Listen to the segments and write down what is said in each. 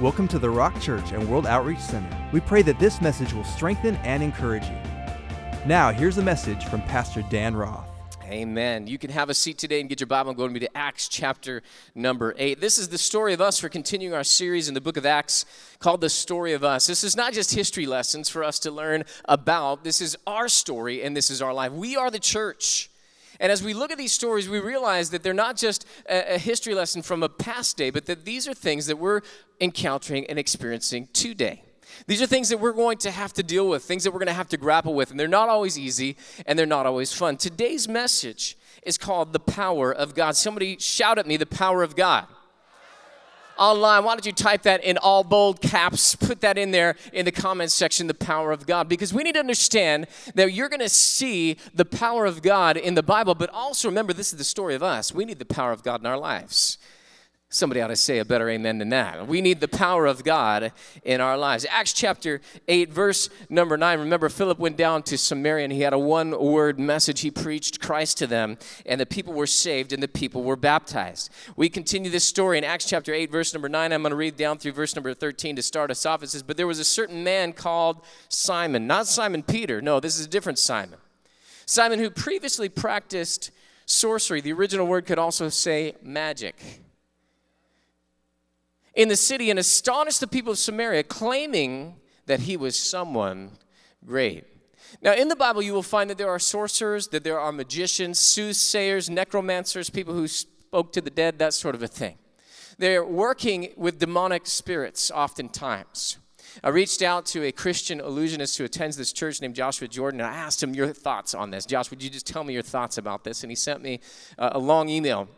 Welcome to the Rock Church and World Outreach Center. We pray that this message will strengthen and encourage you. Now, here's a message from Pastor Dan Roth. Amen. You can have a seat today and get your Bible and go with me to Acts chapter number 8. This is the story of us for continuing our series in the book of Acts called The Story of Us. This is not just history lessons for us to learn about, this is our story and this is our life. We are the church. And as we look at these stories, we realize that they're not just a, a, history lesson from a past day, but that these are things that we're encountering and experiencing today. These are things that we're going to have to deal with, things that we're going to have to grapple with, and they're not always easy and they're not always fun. Today's message is called The Power of God. Somebody shout at me, The Power of God online, why don't you type that in all bold caps? Put that in there in the comments section, the power of God. Because we need to understand that you're going to see the power of God in the Bible, but also remember, this is the story of us. We need the power of God in our lives. Somebody ought to say a better amen than that. We need the power of God in our lives. Acts chapter 8, verse number 9. Remember, Philip went down to Samaria and he had a one word message. He preached Christ to them, and the people were saved and the people were baptized. We continue this story in Acts chapter 8, verse number 9. I'm going to read down through verse number 13 to start us off. It says, But there was a certain man called Simon, not Simon Peter. No, this is a different Simon. Simon who previously practiced sorcery. The original word could also say magic in the city and astonished the people of Samaria, claiming that he was someone great. Now, in the Bible, you will find that there are sorcerers, that there are magicians, soothsayers, necromancers, people who spoke to the dead, that sort of a thing. They're working with demonic spirits oftentimes. I reached out to a Christian illusionist who attends this church named Joshua Jordan, and I asked him your thoughts on this. Josh, would you just tell me your thoughts about this? And he sent me uh, a long email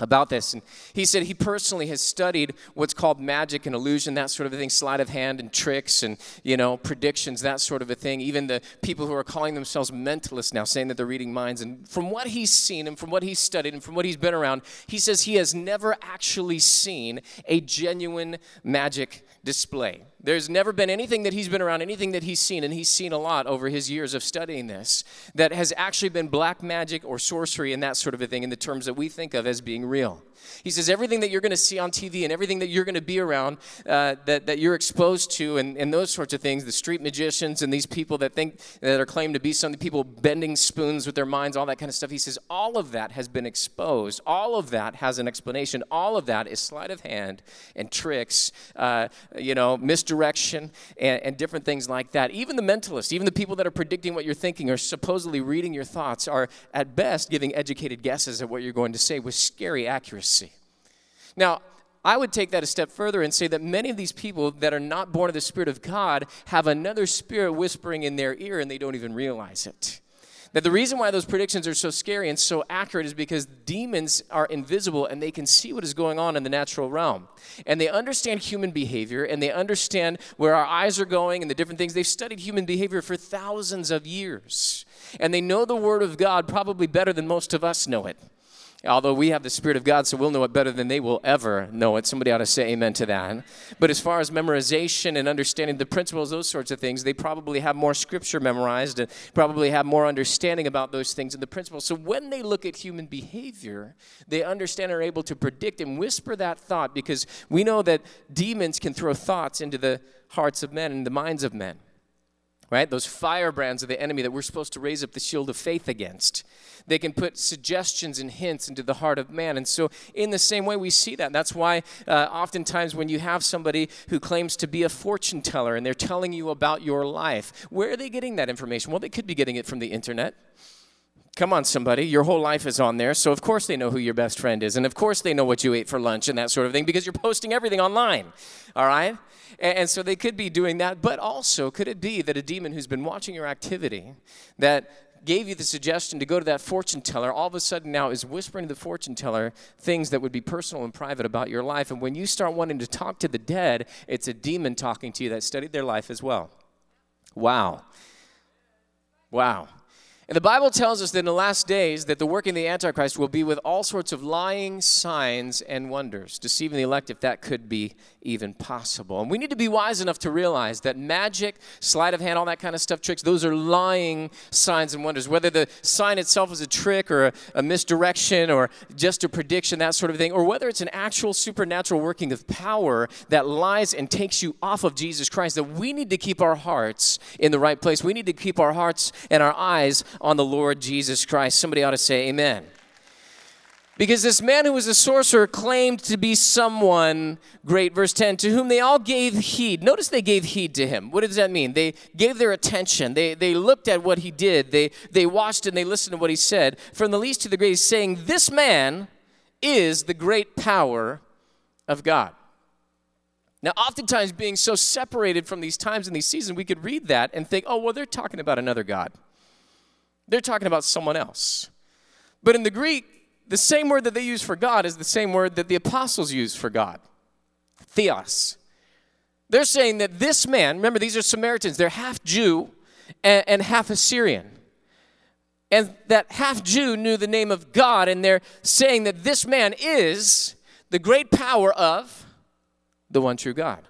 about this. And he said he personally has studied what's called magic and illusion, that sort of a thing, sleight of hand and tricks and, you know, predictions, that sort of a thing. Even the people who are calling themselves mentalists now, saying that they're reading minds. And from what he's seen and from what he's studied and from what he's been around, he says he has never actually seen a genuine magic display. There's never been anything that he's been around, anything that he's seen, and he's seen a lot over his years of studying this, that has actually been black magic or sorcery and that sort of a thing in the terms that we think of as being real. He says everything that you're going to see on TV and everything that you're going to be around, uh, that, that you're exposed to, and, and those sorts of things, the street magicians and these people that think that are claimed to be some people bending spoons with their minds, all that kind of stuff. He says all of that has been exposed. All of that has an explanation. All of that is sleight of hand and tricks, uh, you know, misdirection and, and different things like that. Even the mentalists, even the people that are predicting what you're thinking or supposedly reading your thoughts are at best giving educated guesses at what you're going to say with scary accuracy. Now, I would take that a step further and say that many of these people that are not born of the Spirit of God have another spirit whispering in their ear and they don't even realize it. That the reason why those predictions are so scary and so accurate is because demons are invisible and they can see what is going on in the natural realm. And they understand human behavior and they understand where our eyes are going and the different things. They've studied human behavior for thousands of years. And they know the Word of God probably better than most of us know it. Although we have the Spirit of God, so we'll know it better than they will ever know it. Somebody ought to say amen to that. But as far as memorization and understanding the principles, those sorts of things, they probably have more scripture memorized and probably have more understanding about those things and the principles. So when they look at human behavior, they understand and are able to predict and whisper that thought because we know that demons can throw thoughts into the hearts of men and the minds of men right? Those firebrands of the enemy that we're supposed to raise up the shield of faith against. They can put suggestions and hints into the heart of man. And so, in the same way, we see that. That's why, uh, oftentimes, when you have somebody who claims to be a fortune teller and they're telling you about your life, where are they getting that information? Well, they could be getting it from the internet. Come on, somebody. Your whole life is on there. So, of course, they know who your best friend is. And, of course, they know what you ate for lunch and that sort of thing because you're posting everything online. All right? And, so they could be doing that. But also, could it be that a demon who's been watching your activity, that gave you the suggestion to go to that fortune teller, all of a sudden now is whispering to the fortune teller things that would be personal and private about your life. And when you start wanting to talk to the dead, it's a demon talking to you that studied their life as well. Wow. Wow. And the Bible tells us that in the last days that the working of the Antichrist will be with all sorts of lying signs and wonders, deceiving the elect if that could be even possible. And we need to be wise enough to realize that magic, sleight of hand, all that kind of stuff, tricks, those are lying signs and wonders. Whether the sign itself is a trick or a, a misdirection or just a prediction, that sort of thing, or whether it's an actual supernatural working of power that lies and takes you off of Jesus Christ, that we need to keep our hearts in the right place. We need to keep our hearts and our eyes on the Lord Jesus Christ. Somebody ought to say, Amen. Because this man who was a sorcerer claimed to be someone great. Verse 10 to whom they all gave heed. Notice they gave heed to him. What does that mean? They gave their attention. They, they looked at what he did. They, they watched and they listened to what he said. From the least to the greatest, saying, This man is the great power of God. Now, oftentimes, being so separated from these times and these seasons, we could read that and think, oh, well, they're talking about another God. They're talking about someone else. But in the Greek, the same word that they use for God is the same word that the apostles use for God theos. They're saying that this man, remember, these are Samaritans, they're half Jew and, and half Assyrian. And that half Jew knew the name of God, and they're saying that this man is the great power of the one true God.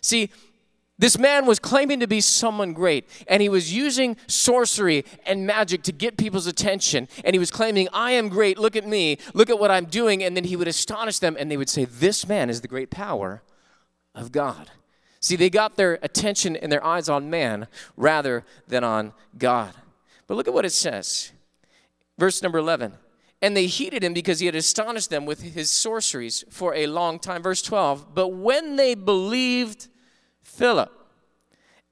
See, this man was claiming to be someone great, and he was using sorcery and magic to get people's attention. And he was claiming, I am great, look at me, look at what I'm doing. And then he would astonish them, and they would say, This man is the great power of God. See, they got their attention and their eyes on man rather than on God. But look at what it says. Verse number 11. And they heeded him because he had astonished them with his sorceries for a long time. Verse 12. But when they believed, Philip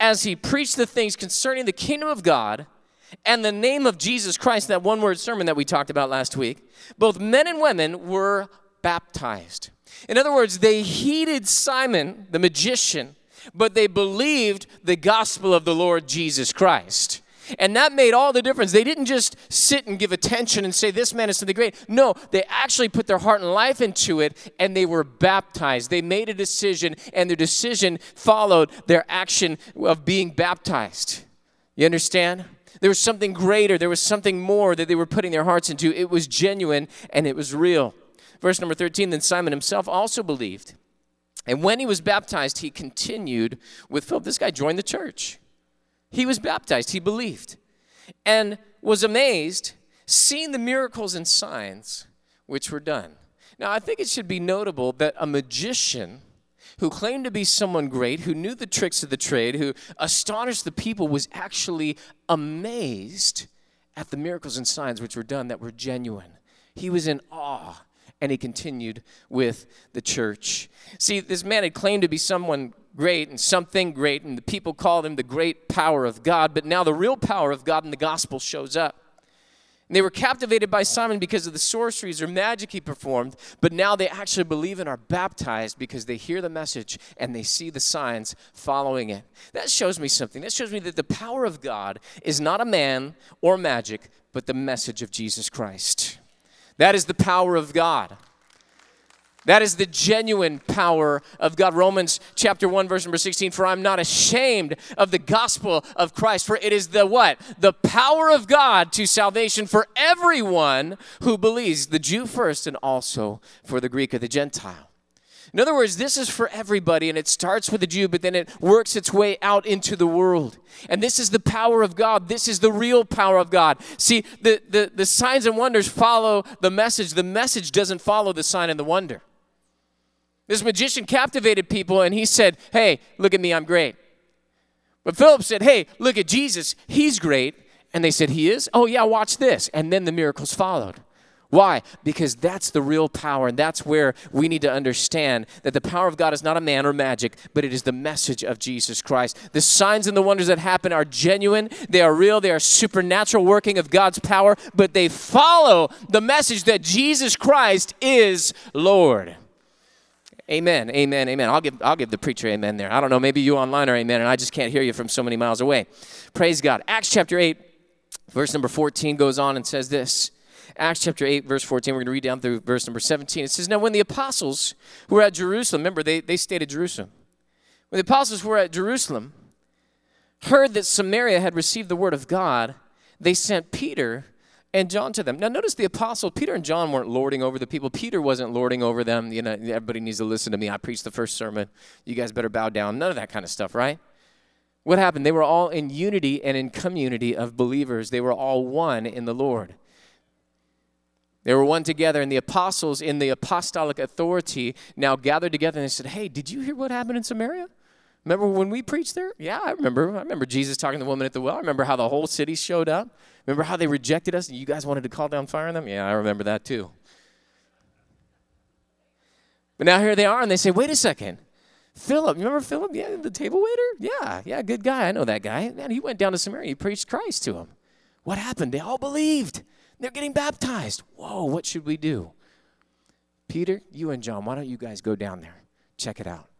as he preached the things concerning the kingdom of God and the name of Jesus Christ, that one word sermon that we talked about last week, both men and women were baptized. In other words, they heeded Simon, the magician, but they believed the gospel of the Lord Jesus Christ. And that made all the difference. They didn't just sit and give attention and say, This man is something great. No, they actually put their heart and life into it and they were baptized. They made a decision, and their decision followed their action of being baptized. You understand? There was something greater, there was something more that they were putting their hearts into. It was genuine and it was real. Verse number 13 Then Simon himself also believed. And when he was baptized, he continued with Philip. This guy joined the church. He was baptized, he believed, and was amazed seeing the miracles and signs which were done. Now, I think it should be notable that a magician who claimed to be someone great, who knew the tricks of the trade, who astonished the people, was actually amazed at the miracles and signs which were done that were genuine. He was in awe and he continued with the church. See, this man had claimed to be someone great and something great, and the people called him the great power of God. But now the real power of God in the gospel shows up. And they were captivated by Simon because of the sorceries or magic he performed, but now they actually believe and are baptized because they hear the message and they see the signs following it. That shows me something. That shows me that the power of God is not a man or magic, but the message of Jesus Christ. That is the power of God. That is the genuine power of God. Romans chapter 1 verse number 16 for I'm not ashamed of the gospel of Christ for it is the what? The power of God to salvation for everyone who believes, the Jew first and also for the Greek or the Gentile. In other words, this is for everybody, and it starts with the Jew, but then it works its way out into the world. And this is the power of God. This is the real power of God. See, the, the, the signs and wonders follow the message, the message doesn't follow the sign and the wonder. This magician captivated people and he said, Hey, look at me, I'm great. But Philip said, Hey, look at Jesus, he's great. And they said, He is? Oh, yeah, watch this. And then the miracles followed. Why? Because that's the real power, and that's where we need to understand that the power of God is not a man or magic, but it is the message of Jesus Christ. The signs and the wonders that happen are genuine, they are real, they are supernatural working of God's power, but they follow the message that Jesus Christ is Lord. Amen, amen, amen. I'll give, I'll give the preacher amen there. I don't know, maybe you online are amen, and I just can't hear you from so many miles away. Praise God. Acts chapter 8, verse number 14 goes on and says this. Acts chapter 8, verse 14, we're going to read down through verse number 17. It says, Now when the apostles who were at Jerusalem, remember, they, they stayed at Jerusalem. When the apostles who were at Jerusalem heard that Samaria had received the word of God, they sent Peter and John to them. Now, notice the apostle Peter and John weren't lording over the people. Peter wasn't lording over them. You know, everybody needs to listen to me. I preached the first sermon. You guys better bow down. None of that kind of stuff, right? What happened? They were all in unity and in community of believers. They were all one in the Lord. They were one together, and the apostles in the apostolic authority now gathered together and they said, Hey, did you hear what happened in Samaria? Remember when we preached there? Yeah, I remember. I remember Jesus talking to the woman at the well. I remember how the whole city showed up. Remember how they rejected us and you guys wanted to call down fire on them? Yeah, I remember that too. But now here they are and they say, wait a second. Philip, remember Philip? Yeah, the table waiter? Yeah, yeah, good guy. I know that guy. Man, he went down to Samaria. He preached Christ to him. What happened? They all believed. They're getting baptized. Whoa, what should we do? Peter, you and John, why don't you guys go down there? Check it out.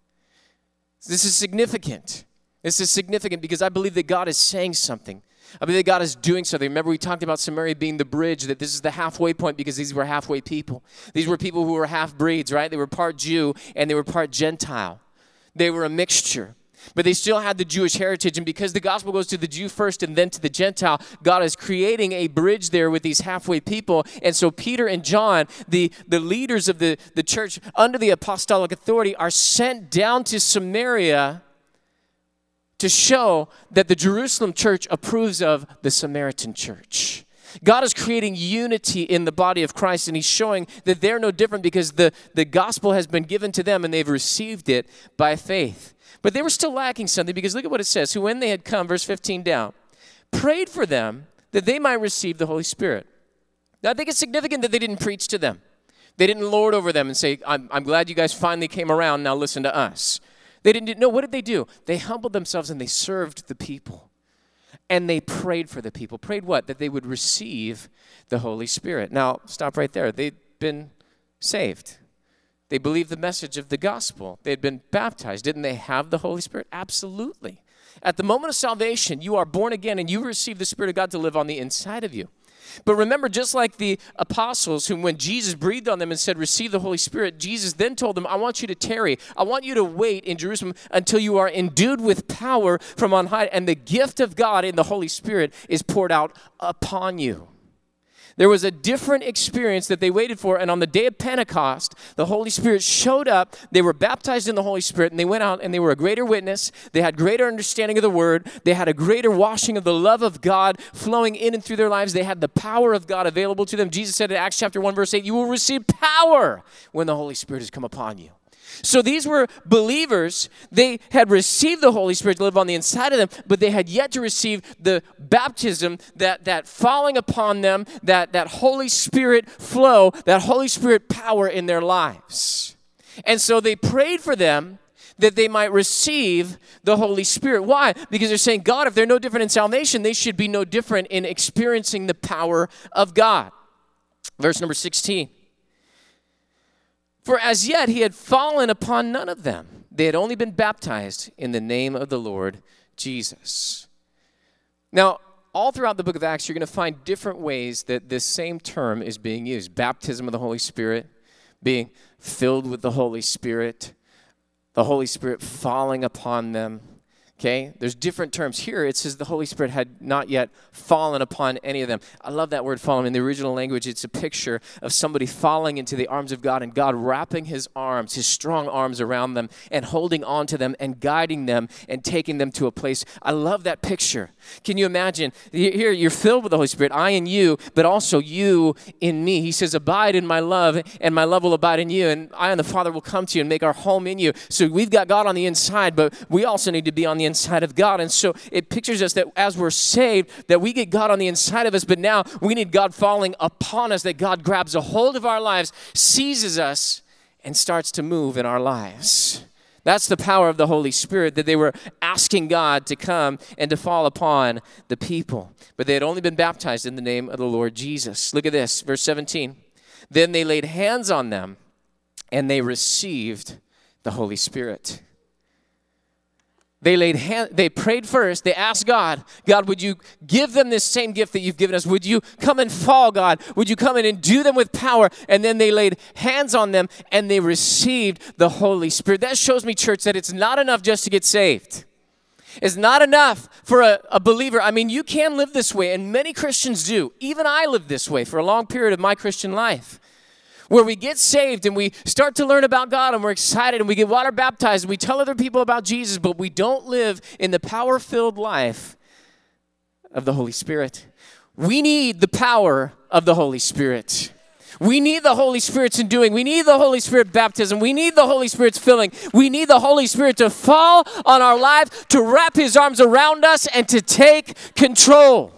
This is significant. This is significant because I believe that God is saying something. I believe that God is doing something. Remember, we talked about Samaria being the bridge, that this is the halfway point because these were halfway people. These were people who were half breeds, right? They were part Jew and they were part Gentile. They were a mixture but they still had the Jewish heritage. And because the gospel goes to the Jew first and then to the Gentile, God is creating a bridge there with these halfway people. And so Peter and John, the, the leaders of the, the church under the apostolic authority, are sent down to Samaria to show that the Jerusalem church approves of the Samaritan church. God is creating unity in the body of Christ, and He's showing that they're no different because the, the gospel has been given to them and they've received it by faith. But they were still lacking something because look at what it says. Who, when they had come, verse 15 down, prayed for them that they might receive the Holy Spirit. Now, I think it's significant that they didn't preach to them. They didn't lord over them and say, I'm, I'm glad you guys finally came around. Now listen to us. They didn't know. What did they do? They humbled themselves and they served the people. And they prayed for the people. Prayed what? That they would receive the Holy Spirit. Now, stop right there. They'd been saved. They believed the message of the gospel. They had been baptized. Didn't they have the Holy Spirit? Absolutely. At the moment of salvation, you are born again and you receive the Spirit of God to live on the inside of you. But remember, just like the apostles, whom when Jesus breathed on them and said, Receive the Holy Spirit, Jesus then told them, I want you to tarry. I want you to wait in Jerusalem until you are endued with power from on high, and the gift of God in the Holy Spirit is poured out upon you. There was a different experience that they waited for. And on the day of Pentecost, the Holy Spirit showed up. They were baptized in the Holy Spirit and they went out and they were a greater witness. They had greater understanding of the word. They had a greater washing of the love of God flowing in and through their lives. They had the power of God available to them. Jesus said in Acts chapter 1, verse 8, You will receive power when the Holy Spirit has come upon you. So these were believers. They had received the Holy Spirit to live on the inside of them, but they had yet to receive the baptism, that, that falling upon them, that, that Holy Spirit flow, that Holy Spirit power in their lives. And so they prayed for them that they might receive the Holy Spirit. Why? Because they're saying, God, if they're no different in salvation, they should be no different in experiencing the power of God. Verse number 16. For as yet he had fallen upon none of them. They had only been baptized in the name of the Lord Jesus. Now, all throughout the book of Acts, you're going to find different ways that this same term is being used baptism of the Holy Spirit, being filled with the Holy Spirit, the Holy Spirit falling upon them Okay? There's different terms. Here it says the Holy Spirit had not yet fallen upon any of them. I love that word fallen. In the original language, it's a picture of somebody falling into the arms of God and God wrapping his arms, his strong arms around them and holding on to them and guiding them and taking them to a place. I love that picture. Can you imagine? Here you're filled with the Holy Spirit, I in you, but also you in me. He says, Abide in my love, and my love will abide in you, and I and the Father will come to you and make our home in you. So we've got God on the inside, but we also need to be on the inside of God. And so it pictures us that as we're saved, that we get God on the inside of us, but now we need God falling upon us, that God grabs a hold of our lives, seizes us, and starts to move in our lives. That's the power of the Holy Spirit that they were asking God to come and to fall upon the people. But they had only been baptized in the name of the Lord Jesus. Look at this, verse 17. Then they laid hands on them and they received the Holy Spirit. They laid hand, they prayed first. They asked God, God, would you give them this same gift that you've given us? Would you come and fall, God? Would you come in and do them with power? And then they laid hands on them and they received the Holy Spirit. That shows me, church, that it's not enough just to get saved. It's not enough for a, a, believer. I mean, you can live this way, and many Christians do. Even I lived this way for a long period of my Christian life, where we get saved and we start to learn about God and we're excited and we get water baptized and we tell other people about Jesus, but we don't live in the power filled life of the Holy Spirit. We need the power of the Holy Spirit. We need the Holy Spirit's doing. We need the Holy Spirit baptism. We need the Holy Spirit's filling. We need the Holy Spirit to fall on our lives, to wrap his arms around us, and to take control.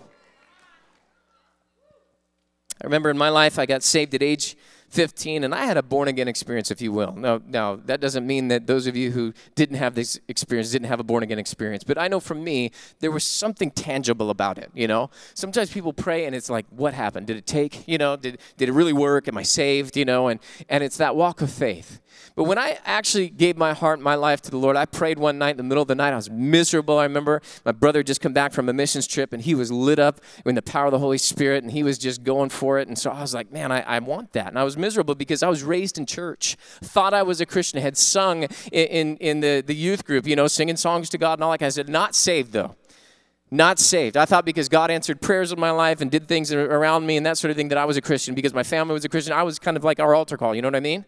I remember in my life, I got saved at age 15 and I had a born again experience, if you will. Now, now, that doesn't mean that those of you who didn't have this experience didn't have a born again experience. But I know for me, there was something tangible about it, you know? Sometimes people pray and it's like, what happened? Did it take, you know, did, did it really work? Am I saved, you know? And, and it's that walk of faith. But when I actually gave my heart, my life to the Lord, I prayed one night in the middle of the night. I was miserable. I remember my brother just come back from a missions trip and he was lit up in the power of the Holy Spirit and he was just going for it. And so I was like, man, I, I want that. And I was miserable because I was raised in church, thought I was a Christian, had sung in, in, in the, the youth group, you know, singing songs to God and all that I said. Not saved though not saved. I thought because God answered prayers in my life and did things around me and that sort of thing that I was a Christian because my family was a Christian. I was kind of like our altar call, you know what I mean?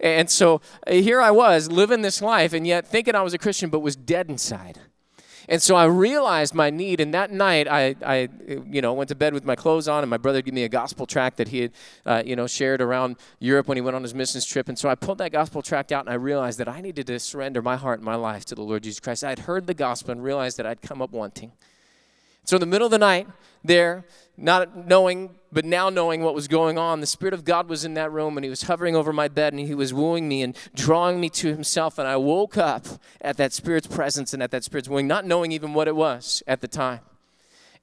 And so uh, here I was living this life and yet thinking I was a Christian but was dead inside. And so I realized my need, and that night I, I, you know, went to bed with my clothes on, and my brother gave me a gospel tract that he had, uh, you know, shared around Europe when he went on his missions trip. And so I pulled that gospel tract out, and I realized that I needed to surrender my heart and my life to the Lord Jesus Christ. I had heard the gospel and realized that I'd come up wanting. So in the middle of the night, there, not knowing, but now knowing what was going on, the Spirit of God was in that room and He was hovering over my bed and He was wooing me and drawing me to Himself. And I woke up at that Spirit's presence and at that Spirit's wooing, not knowing even what it was at the time.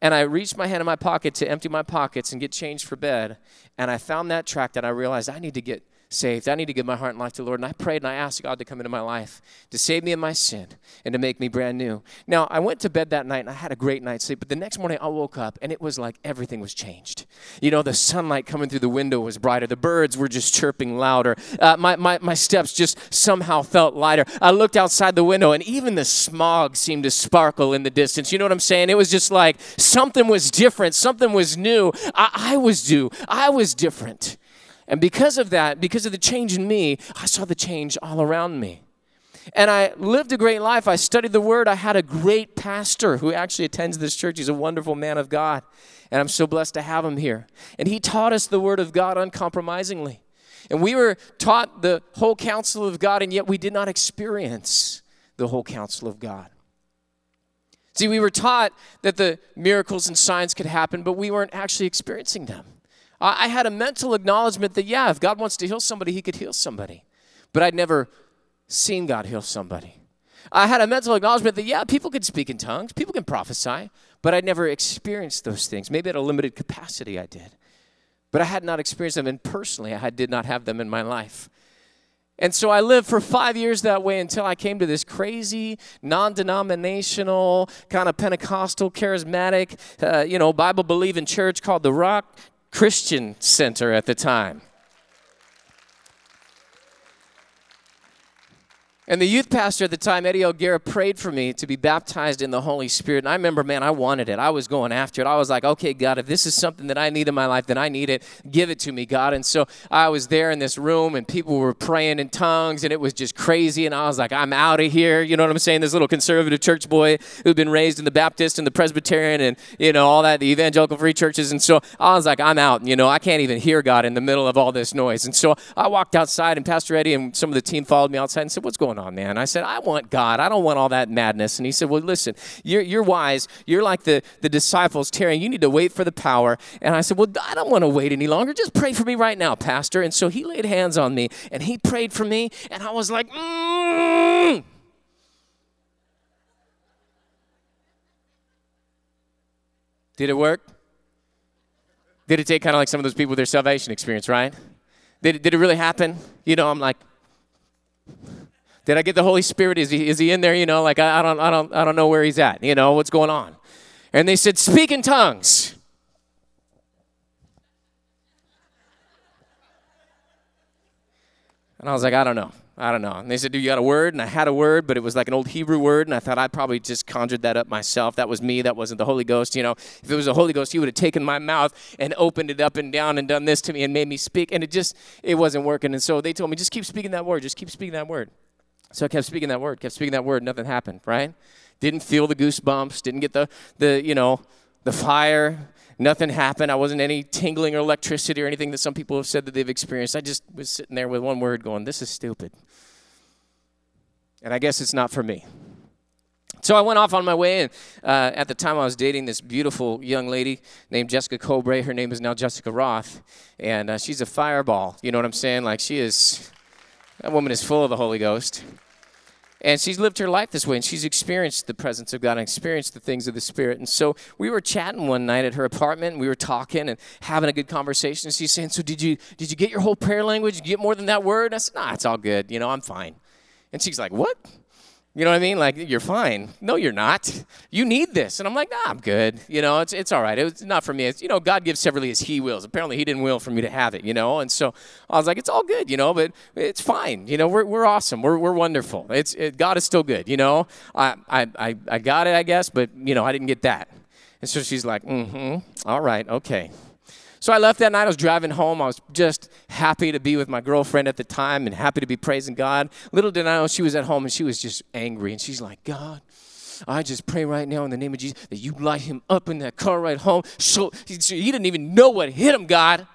And I reached my hand in my pocket to empty my pockets and get changed for bed. And I found that tract and I realized I need to get saved. I need to give my heart and life to the Lord. And I prayed and I asked God to come into my life, to save me of my sin, and to make me brand new. Now, I went to bed that night and I had a great night's sleep, but the next morning I woke up and it was like everything was changed. You know, the sunlight coming through the window was brighter, the birds were just chirping louder, uh, my, my, my steps just somehow felt lighter. I looked outside the window and even the smog seemed to sparkle in the distance. You know what I'm saying? It was just like something was different, something was new. I, I was new, I was different. And because of that, because of the change in me, I saw the change all around me. And I lived a great life. I studied the word. I had a great pastor who actually attends this church. He's a wonderful man of God. And I'm so blessed to have him here. And he taught us the word of God uncompromisingly. And we were taught the whole counsel of God, and yet we did not experience the whole counsel of God. See, we were taught that the miracles and signs could happen, but we weren't actually experiencing them. I had a mental acknowledgement that, yeah, if God wants to heal somebody, he could heal somebody. But I'd never seen God heal somebody. I had a mental acknowledgement that, yeah, people can speak in tongues, people can prophesy, but I'd never experienced those things. Maybe at a limited capacity I did. But I had not experienced them, and personally, I did not have them in my life. And so I lived for five years that way until I came to this crazy, non denominational, kind of Pentecostal, charismatic, uh, you know, Bible believing church called the Rock Christian Center at the time. And the youth pastor at the time, Eddie O'Gara, prayed for me to be baptized in the Holy Spirit. And I remember, man, I wanted it. I was going after it. I was like, okay, God, if this is something that I need in my life, then I need it. Give it to me, God. And so I was there in this room, and people were praying in tongues, and it was just crazy. And I was like, I'm out of here. You know what I'm saying? This little conservative church boy who'd been raised in the Baptist and the Presbyterian and, you know, all that, the evangelical free churches. And so I was like, I'm out. You know, I can't even hear God in the middle of all this noise. And so I walked outside, and Pastor Eddie and some of the team followed me outside and said, What's going on, man? I said, I want God. I don't want all that madness. And he said, Well, listen, you're, you're wise. You're like the, the disciples, tarry. You need to wait for the power. And I said, Well, I don't want to wait any longer. Just pray for me right now, Pastor. And so he laid hands on me and he prayed for me. And I was like, mm. Did it work? Did it take kind of like some of those people with their salvation experience, right? Did it, did it really happen? You know, I'm like, did I get the Holy Spirit? Is he, is he in there? You know, like I, I, don't, I, don't, I don't know where he's at. You know, what's going on? And they said, Speak in tongues. And I was like, I don't know. I don't know. And they said, Do you got a word? And I had a word, but it was like an old Hebrew word. And I thought I probably just conjured that up myself. That was me. That wasn't the Holy Ghost. You know, if it was the Holy Ghost, he would have taken my mouth and opened it up and down and done this to me and made me speak. And it just, it wasn't working. And so they told me, Just keep speaking that word. Just keep speaking that word. So I kept speaking that word, kept speaking that word. Nothing happened, right? Didn't feel the goosebumps, didn't get the, the you know, the fire. Nothing happened. I wasn't any tingling or electricity or anything that some people have said that they've experienced. I just was sitting there with one word going, This is stupid. And I guess it's not for me. So I went off on my way, and uh, at the time I was dating this beautiful young lady named Jessica Cobre. Her name is now Jessica Roth, and uh, she's a fireball. You know what I'm saying? Like she is, that woman is full of the Holy Ghost. And she's lived her life this way, and she's experienced the presence of God and experienced the things of the Spirit. And so we were chatting one night at her apartment, and we were talking and having a good conversation. And she's saying, "So did you did you get your whole prayer language? Did you get more than that word?" I said, "Nah, it's all good. You know, I'm fine." And she's like, What? You know what I mean? Like, you're fine. No, you're not. You need this. And I'm like, nah, I'm good. You know, it's, it's all right. It's not for me. It's, you know, God gives severally as He wills. Apparently, He didn't will for me to have it, you know? And so I was like, it's all good, you know, but it's fine. You know, we're, we're awesome. We're, we're wonderful. It's, it, God is still good, you know? I, I, I, I got it, I guess, but, you know, I didn't get that. And so she's like, mm hmm. All right, okay. So I left that night. I was driving home. I was just happy to be with my girlfriend at the time and happy to be praising God. Little did I know she was at home and she was just angry. And she's like, God, I just pray right now in the name of Jesus that you light him up in that car right home. So he, didn't even know what hit him, God.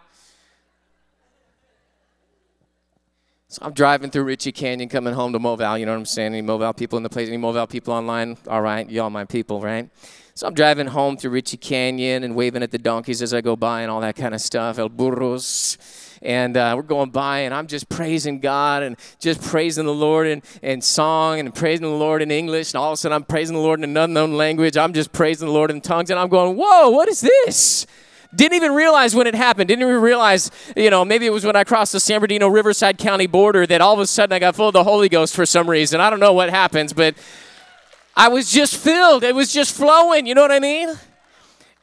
So I'm driving through Reche Canyon, coming home to Movale. You know what I'm saying? Any Movale people in the place? Any Movale people online? All right, y'all my people, right? So I'm driving home through Reche Canyon and waving at the donkeys as I go by and all that kind of stuff. El burros. And uh, we're going by, and I'm just praising God and just praising the Lord in, in song and praising the Lord in English. And all of a sudden, I'm praising the Lord in an unknown language. I'm just praising the Lord in tongues. And I'm going, Whoa, what is this? Didn't even realize when it happened. Didn't even realize, you know, maybe it was when I crossed the San Bernardino Riverside County border that all of a sudden I got full of the Holy Ghost for some reason. I don't know what happens, but I was just filled. It was just flowing. You know what I mean?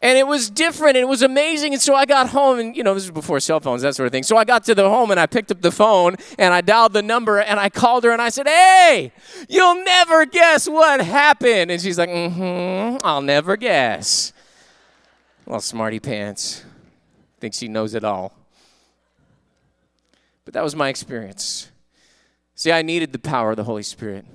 And it was different and it was amazing. And so I got home, and you know, this was before cell phones, that sort of thing. So I got to the home and I picked up the phone and I dialed the number and I called her and I said, Hey, you'll never guess what happened. And she's like, Mm hmm, I'll never guess. Well, smarty pants. Thinks she knows it all. But that was my experience. See, I needed the power of the Holy Spirit.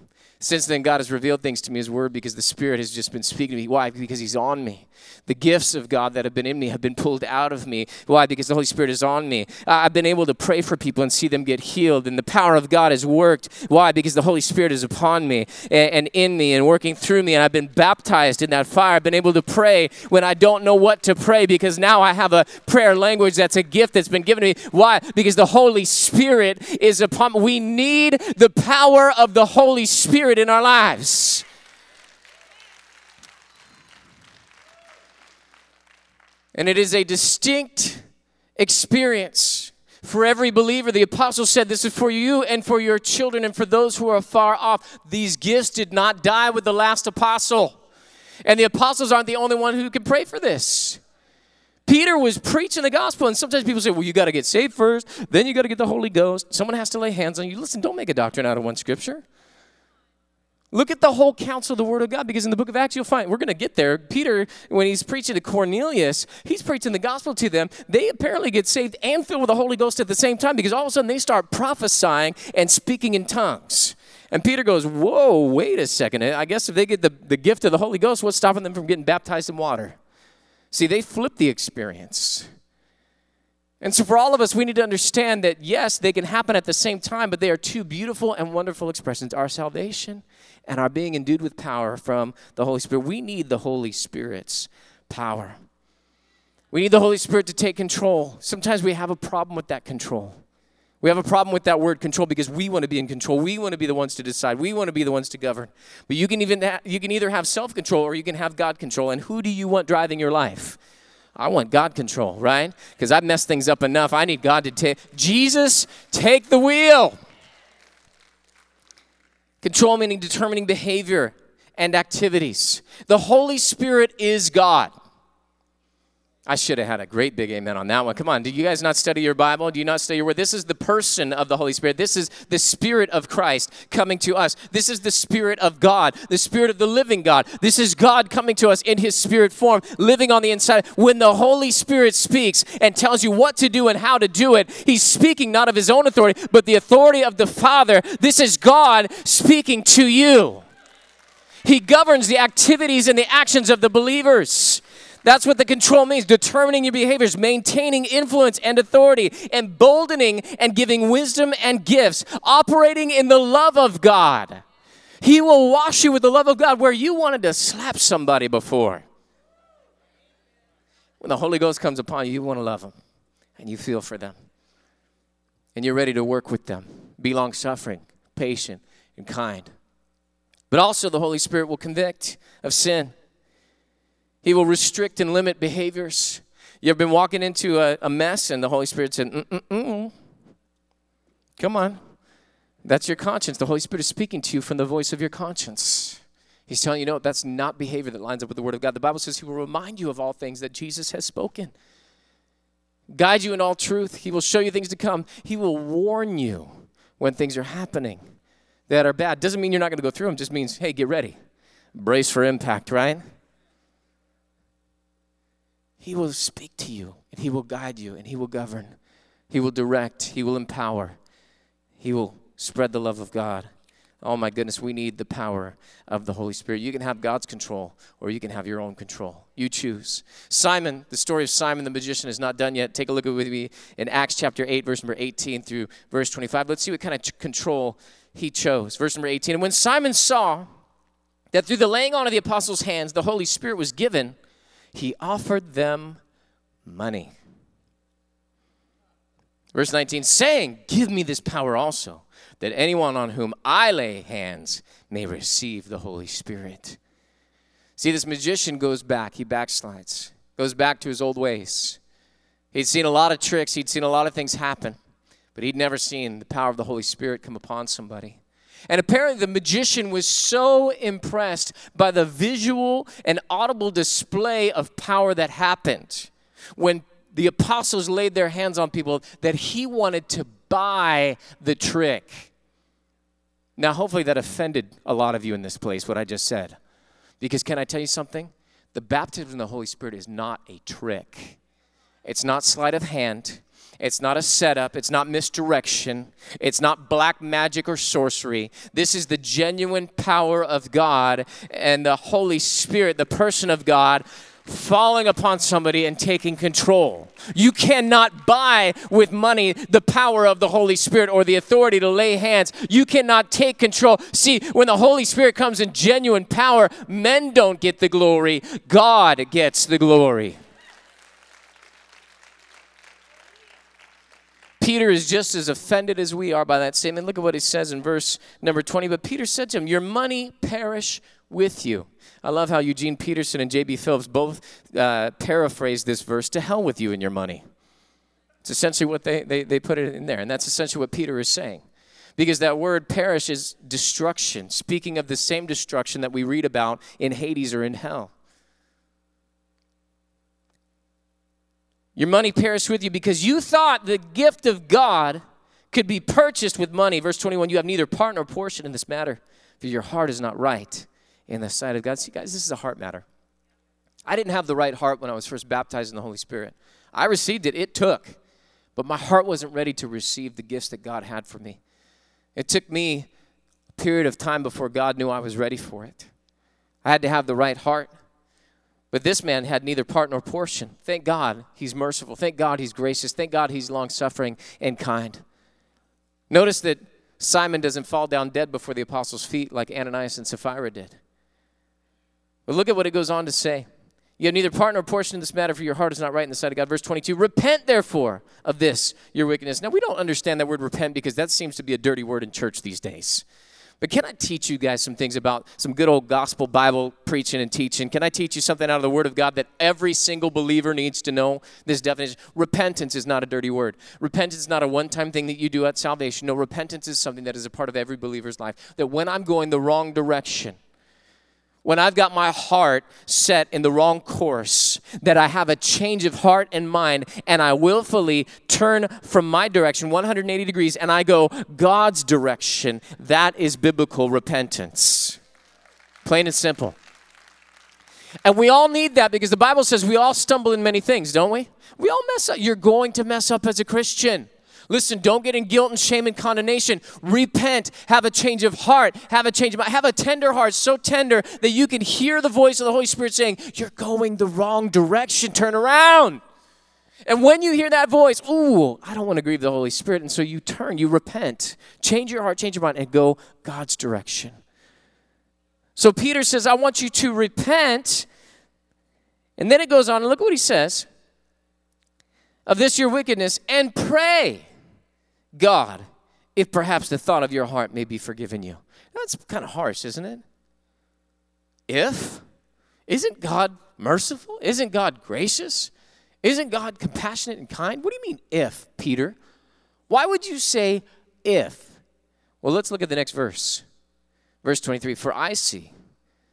Since then, God has revealed things to me, His Word, because the Spirit has just been speaking to me. Why? Because He's on me. The gifts of God that have been in me have been pulled out of me. Why? Because the Holy Spirit is on me. I've been able to pray for people and see them get healed, and the power of God has worked. Why? Because the Holy Spirit is upon me and in me and working through me, and I've been baptized in that fire. I've been able to pray when I don't know what to pray because now I have a prayer language that's a gift that's been given to me. Why? Because the Holy Spirit is upon me. We need the power of the Holy Spirit in our lives. And it is a distinct experience for every believer. The apostle said, This is for you and for your children and for those who are far off. These gifts did not die with the last apostle. And the apostles aren't the only one who can pray for this. Peter was preaching the gospel, and sometimes people say, Well, you got to get saved first, then you got to get the Holy Ghost. Someone has to lay hands on you. Listen, don't make a doctrine out of one scripture. Look at the whole counsel of the Word of God because in the book of Acts, you'll find, we're going to get there. Peter, when he's preaching to Cornelius, he's preaching the gospel to them. They apparently get saved and filled with the Holy Ghost at the same time because all of a sudden they start prophesying and speaking in tongues. And Peter goes, Whoa, wait a second. I guess if they get the, the gift of the Holy Ghost, what's stopping them from getting baptized in water? See, they flip the experience. And so, for all of us, we need to understand that yes, they can happen at the same time, but they are two beautiful and wonderful expressions our salvation and our being endued with power from the Holy Spirit. We need the Holy Spirit's power. We need the Holy Spirit to take control. Sometimes we have a problem with that control. We have a problem with that word control because we want to be in control. We want to be the ones to decide. We want to be the ones to govern. But you can even ha- you can either have self-control or you can have God control. And who do you want driving your life? I want God control, right? Because I've messed things up enough. I need God to take, Jesus, take the wheel. Control meaning determining behavior and activities. The Holy Spirit is God. I should have had a great big amen on that one. Come on, do you guys not study your Bible? Do you not study your word? This is the person of the Holy Spirit. This is the Spirit of Christ coming to us. This is the Spirit of God, the Spirit of the living God. This is God coming to us in His Spirit form, living on the inside. When the Holy Spirit speaks and tells you what to do and how to do it, He's speaking not of His own authority, but the authority of the Father. This is God speaking to you. He governs the activities and the actions of the believers. That's what the control means determining your behaviors, maintaining influence and authority, emboldening and giving wisdom and gifts, operating in the love of God. He will wash you with the love of God where you wanted to slap somebody before. When the Holy Ghost comes upon you, you want to love them and you feel for them. And you're ready to work with them. Be long suffering, patient, and kind. But also, the Holy Spirit will convict of sin. He will restrict and limit behaviors. You've been walking into a, a mess and the Holy Spirit said, Mm-mm-mm. Come on. That's your conscience. The Holy Spirit is speaking to you from the voice of your conscience. He's telling you, no, that's not behavior that lines up with the Word of God. The Bible says He will remind you of all things that Jesus has spoken, guide you in all truth. He will show you things to come. He will warn you when things are happening that are bad. Doesn't mean you're not going to go through them, just means, hey, get ready. Brace for impact, right? He will speak to you and He will guide you and He will govern. He will direct. He will empower. He will spread the love of God. Oh my goodness, we need the power of the Holy Spirit. You can have God's control or you can have your own control. You choose. Simon, the story of Simon the magician is not done yet. Take a look with me in Acts chapter 8, verse number 18 through verse 25. Let's see what kind of control he chose. Verse number 18. And when Simon saw that through the laying on of the apostles' hands the Holy Spirit was given, he offered them money. Verse 19, saying, Give me this power also, that anyone on whom I lay hands may receive the Holy Spirit. See, this magician goes back, he backslides, goes back to his old ways. He'd seen a lot of tricks, he'd seen a lot of things happen, but he'd never seen the power of the Holy Spirit come upon somebody. And apparently, the magician was so impressed by the visual and audible display of power that happened when the apostles laid their hands on people that he wanted to buy the trick. Now, hopefully, that offended a lot of you in this place, what I just said. Because, can I tell you something? The baptism of the Holy Spirit is not a trick, it's not sleight of hand. It's not a setup. It's not misdirection. It's not black magic or sorcery. This is the genuine power of God and the Holy Spirit, the person of God, falling upon somebody and taking control. You cannot buy with money the power of the Holy Spirit or the authority to lay hands. You cannot take control. See, when the Holy Spirit comes in genuine power, men don't get the glory, God gets the glory. Peter is just as offended as we are by that statement. Look at what he says in verse number 20. But Peter said to him, Your money perish with you. I love how Eugene Peterson and J.B. Phillips both uh, paraphrase this verse to hell with you and your money. It's essentially what they, they, they put it in there. And that's essentially what Peter is saying. Because that word perish is destruction, speaking of the same destruction that we read about in Hades or in hell. Your money perished with you because you thought the gift of God could be purchased with money. Verse 21 You have neither part nor portion in this matter, for your heart is not right in the sight of God. See, guys, this is a heart matter. I didn't have the right heart when I was first baptized in the Holy Spirit. I received it, it took, but my heart wasn't ready to receive the gifts that God had for me. It took me a period of time before God knew I was ready for it. I had to have the right heart. But this man had neither part nor portion. Thank God he's merciful. Thank God he's gracious. Thank God he's long suffering and kind. Notice that Simon doesn't fall down dead before the apostles' feet like Ananias and Sapphira did. But look at what it goes on to say. You have neither part nor portion in this matter, for your heart is not right in the sight of God. Verse 22 Repent, therefore, of this, your wickedness. Now, we don't understand that word repent because that seems to be a dirty word in church these days. But can I teach you guys some things about some good old gospel Bible preaching and teaching? Can I teach you something out of the Word of God that every single believer needs to know? This definition repentance is not a dirty word. Repentance is not a one time thing that you do at salvation. No, repentance is something that is a part of every believer's life. That when I'm going the wrong direction, when I've got my heart set in the wrong course, that I have a change of heart and mind, and I willfully turn from my direction 180 degrees and I go God's direction, that is biblical repentance. Plain and simple. And we all need that because the Bible says we all stumble in many things, don't we? We all mess up. You're going to mess up as a Christian. Listen, don't get in guilt and shame and condemnation. Repent, have a change of heart, have a change of mind, have a tender heart, so tender that you can hear the voice of the Holy Spirit saying, You're going the wrong direction, turn around. And when you hear that voice, ooh, I don't want to grieve the Holy Spirit. And so you turn, you repent, change your heart, change your mind, and go God's direction. So Peter says, I want you to repent. And then it goes on, and look what he says of this your wickedness, and pray God, if perhaps the thought of your heart may be forgiven you. That's kind of harsh, isn't it? If? Isn't God merciful? Isn't God gracious? Isn't God compassionate and kind? What do you mean, if, Peter? Why would you say if? Well, let's look at the next verse. Verse 23 For I see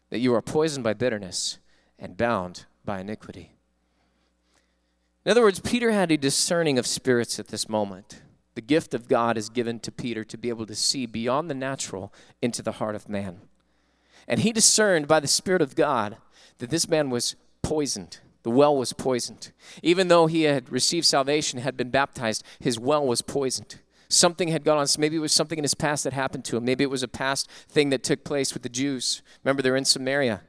that you are poisoned by bitterness and bound by iniquity. In other words, Peter had a discerning of spirits at this moment. The gift of God is given to Peter to be able to see beyond the natural into the heart of man. And he discerned by the Spirit of God that this man was poisoned. The well was poisoned. Even though he had received salvation, had been baptized, his well was poisoned. Something had gone on. Maybe it was something in his past that happened to him. Maybe it was a past thing that took place with the Jews. Remember, they're in Samaria.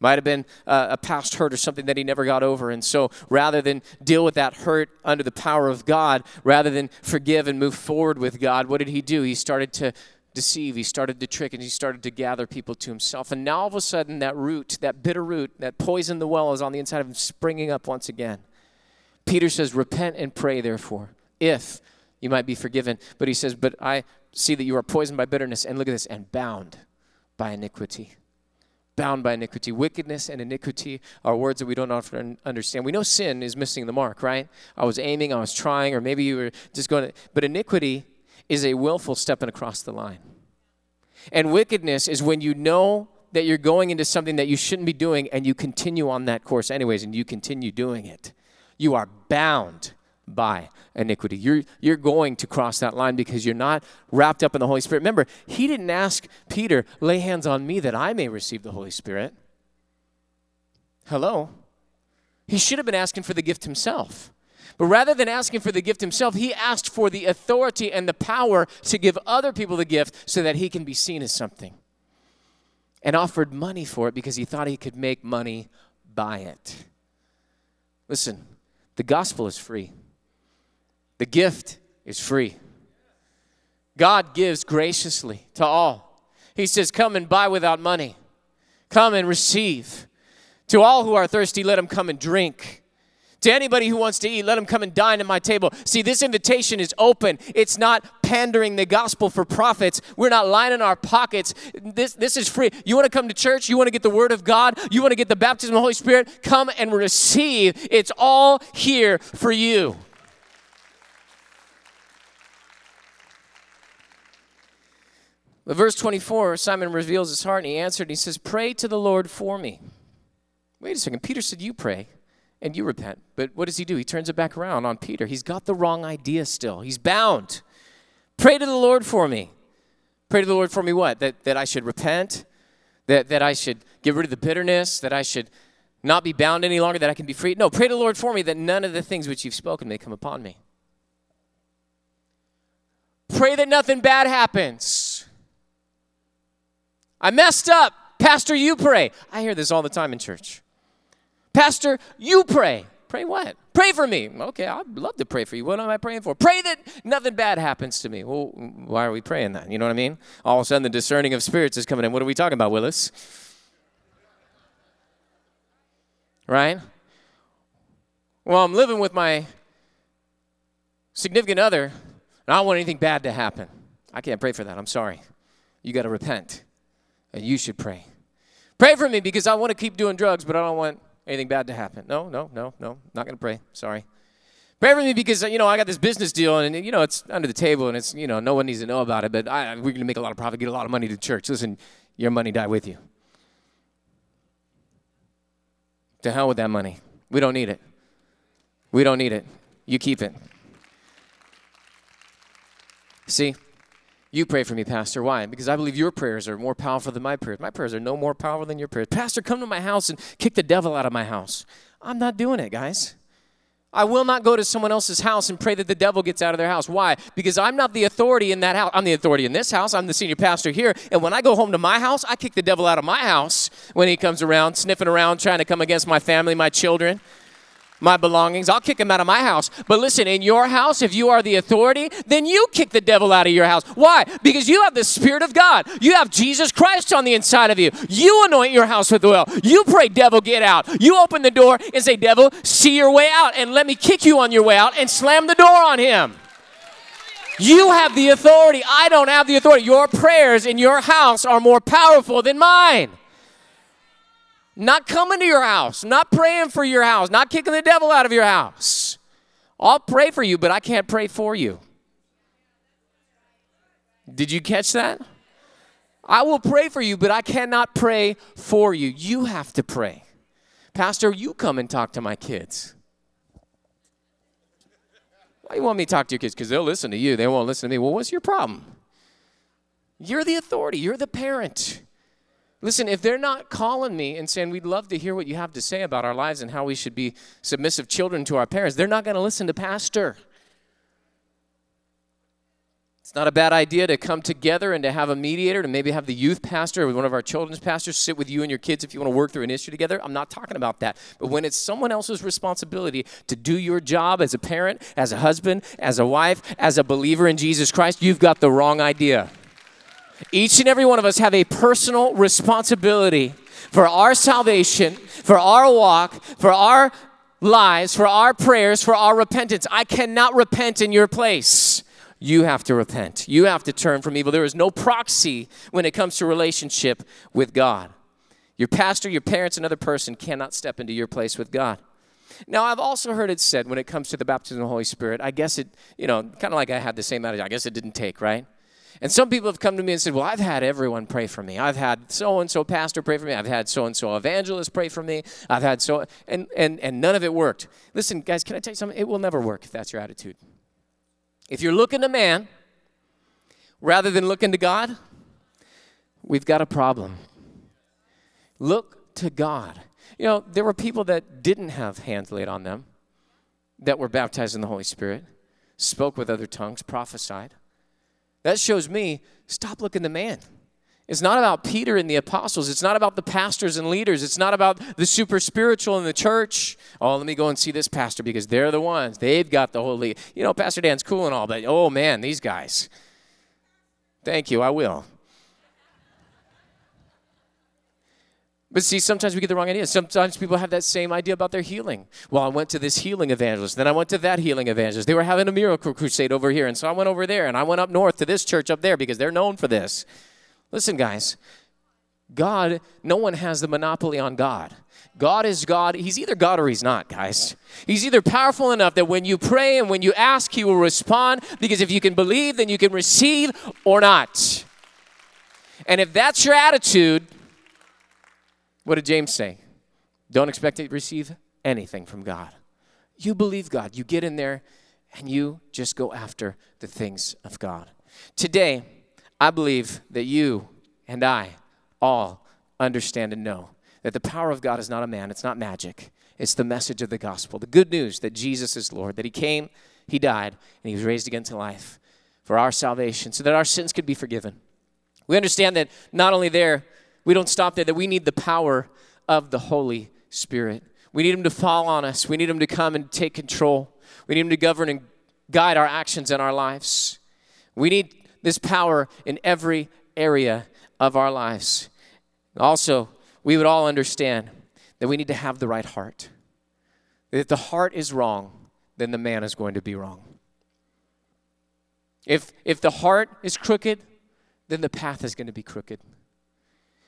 Might have been uh, a past hurt or something that he never got over. And so rather than deal with that hurt under the power of God, rather than forgive and move forward with God, what did he do? He started to deceive, he started to trick, and he started to gather people to himself. And now all of a sudden, that root, that bitter root, that poison the well is on the inside of him, springing up once again. Peter says, Repent and pray, therefore, if you might be forgiven. But he says, But I see that you are poisoned by bitterness, and look at this, and bound by iniquity bound by iniquity. Wickedness and iniquity are words that we don't often understand. We know sin is missing the mark, right? I was aiming, I was trying, or maybe you were just going to, but iniquity is a willful stepping across the line. And wickedness is when you know that you're going into something that you shouldn't be doing and you continue on that course anyways and you continue doing it. You are bound by iniquity. You're, you're going to cross that line because you're not wrapped up in the Holy Spirit. Remember, he didn't ask Peter, lay hands on me that I may receive the Holy Spirit. Hello? He should have been asking for the gift himself. But rather than asking for the gift himself, he asked for the authority and the power to give other people the gift so that he can be seen as something. And offered money for it because he thought he could make money by it. Listen, the gospel is free. The gift is free. God gives graciously to all. He says, Come and buy without money. Come and receive. To all who are thirsty, let them come and drink. To anybody who wants to eat, let them come and dine at my table. See, this invitation is open. It's not pandering the gospel for profits. We're not lining our pockets. This, this is free. You want to come to church? You want to get the word of God? You want to get the baptism of the Holy Spirit? Come and receive. It's all here for you. But verse 24, Simon reveals his heart and he answered and he says, Pray to the Lord for me. Wait a second. Peter said, You pray and you repent. But what does he do? He turns it back around on Peter. He's got the wrong idea still. He's bound. Pray to the Lord for me. Pray to the Lord for me what? That, that I should repent? That, that I should get rid of the bitterness? That I should not be bound any longer? That I can be free? No, pray to the Lord for me that none of the things which you've spoken may come upon me. Pray that nothing bad happens. I messed up. Pastor, you pray. I hear this all the time in church. Pastor, you pray. Pray what? Pray for me. Okay, I'd love to pray for you. What am I praying for? Pray that nothing bad happens to me. Well, why are we praying that? You know what I mean? All of a sudden, the discerning of spirits is coming in. What are we talking about, Willis? Right? Well, I'm living with my significant other, and I don't want anything bad to happen. I can't pray for that. I'm sorry. You got to repent you should pray. Pray for me because I want to keep doing drugs, but I don't want anything bad to happen. No, no, no, no. Not going to pray. Sorry. Pray for me because you know I got this business deal and you know it's under the table and it's you know no one needs to know about it. But I, we're going to make a lot of profit, get a lot of money to church. Listen, your money die with you. To hell with that money. We don't need it. We don't need it. You keep it. See, you pray for me, Pastor. Why? Because I believe your prayers are more powerful than my prayers. My prayers are no more powerful than your prayers. Pastor, come to my house and kick the devil out of my house. I'm not doing it, guys. I will not go to someone else's house and pray that the devil gets out of their house. Why? Because I'm not the authority in that house. I'm the authority in this house. I'm the senior pastor here. And when I go home to my house, I kick the devil out of my house when he comes around, sniffing around, trying to come against my family, my children my belongings. I'll kick him out of my house. But listen, in your house, if you are the authority, then you kick the devil out of your house. Why? Because you have the Spirit of God. You have Jesus Christ on the inside of you. You anoint your house with oil. You pray, devil, get out. You open the door and say, devil, see your way out and let me kick you on your way out and slam the door on him. You have the authority. I don't have the authority. Your prayers in your house are more powerful than mine. Not coming to your house, not praying for your house, not kicking the devil out of your house. I'll pray for you, but I can't pray for you. Did you catch that? I will pray for you, but I cannot pray for you. You have to pray. Pastor, you come and talk to my kids. Why do you want me to talk to your kids? Because they'll listen to you. They won't listen to me. Well, what's your problem? You're the authority. You're the parent. Listen, if they're not calling me and saying, We'd love to hear what you have to say about our lives and how we should be submissive children to our parents, they're not going to listen to Pastor. It's not a bad idea to come together and to have a mediator, to maybe have the youth pastor or one of our children's pastors sit with you and your kids if you want to work through an issue together. I'm not talking about that. But when it's someone else's responsibility to do your job as a parent, as a husband, as a wife, as a believer in Jesus Christ, you've got the wrong idea. Each and every one of us have a personal responsibility for our salvation, for our walk, for our lives, for our prayers, for our repentance. I cannot repent in your place. You have to repent. You have to turn from evil. There is no proxy when it comes to relationship with God. Your pastor, your parents, another person cannot step into your place with God. Now, I've also heard it said when it comes to the baptism of the Holy Spirit, I guess it, you know, kind of like I had the same attitude. I guess it didn't take, right? And some people have come to me and said, Well, I've had everyone pray for me. I've had so and so pastor pray for me. I've had so and so evangelist pray for me. I've had so, and, and, and none of it worked. Listen, guys, can I tell you something? It will never work if that's your attitude. If you're looking to man rather than looking to God, we've got a problem. Look to God. You know, there were people that didn't have hands laid on them, that were baptized in the Holy Spirit, spoke with other tongues, prophesied. That shows me stop looking to man. It's not about Peter and the apostles. It's not about the pastors and leaders. It's not about the super spiritual in the church. Oh, let me go and see this pastor because they're the ones. They've got the holy. You know, Pastor Dan's cool and all, but oh man, these guys. Thank you, I will. But see, sometimes we get the wrong idea. Sometimes people have that same idea about their healing. Well, I went to this healing evangelist, then I went to that healing evangelist. They were having a miracle crusade over here, and so I went over there, and I went up north to this church up there because they're known for this. Listen, guys, God, no one has the monopoly on God. God is God. He's either God or He's not, guys. He's either powerful enough that when you pray and when you ask, He will respond, because if you can believe, then you can receive or not. And if that's your attitude, what did James say? Don't expect to receive anything from God. You believe God. You get in there and you just go after the things of God. Today, I believe that you and I all understand and know that the power of God is not a man, it's not magic. It's the message of the gospel, the good news that Jesus is Lord, that He came, He died, and He was raised again to life for our salvation so that our sins could be forgiven. We understand that not only there, we don't stop there, that we need the power of the Holy Spirit. We need Him to fall on us. We need Him to come and take control. We need Him to govern and guide our actions and our lives. We need this power in every area of our lives. Also, we would all understand that we need to have the right heart. If the heart is wrong, then the man is going to be wrong. If, if the heart is crooked, then the path is going to be crooked.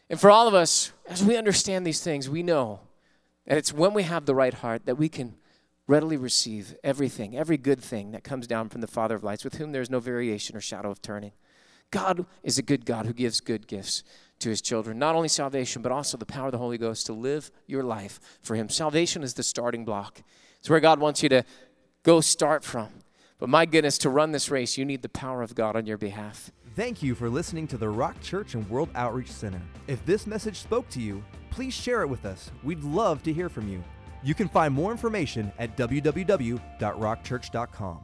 And for all of us, as we understand these things, we know that it's when we have the right heart that we can readily receive everything, every good thing that comes down from the Father of lights, with whom there is no variation or shadow of turning. God is a good God who gives good gifts to his children. Not only salvation, but also the power of the Holy Ghost to live your life for him. Salvation is the starting block. It's where God wants you to go start from. But my goodness, to run this race, you need the power of God on your behalf. Thank you for listening to the Rock Church and World Outreach Center. If this message spoke to you, please share it with us. We'd love to hear from you. You can find more information at www.rockchurch.com.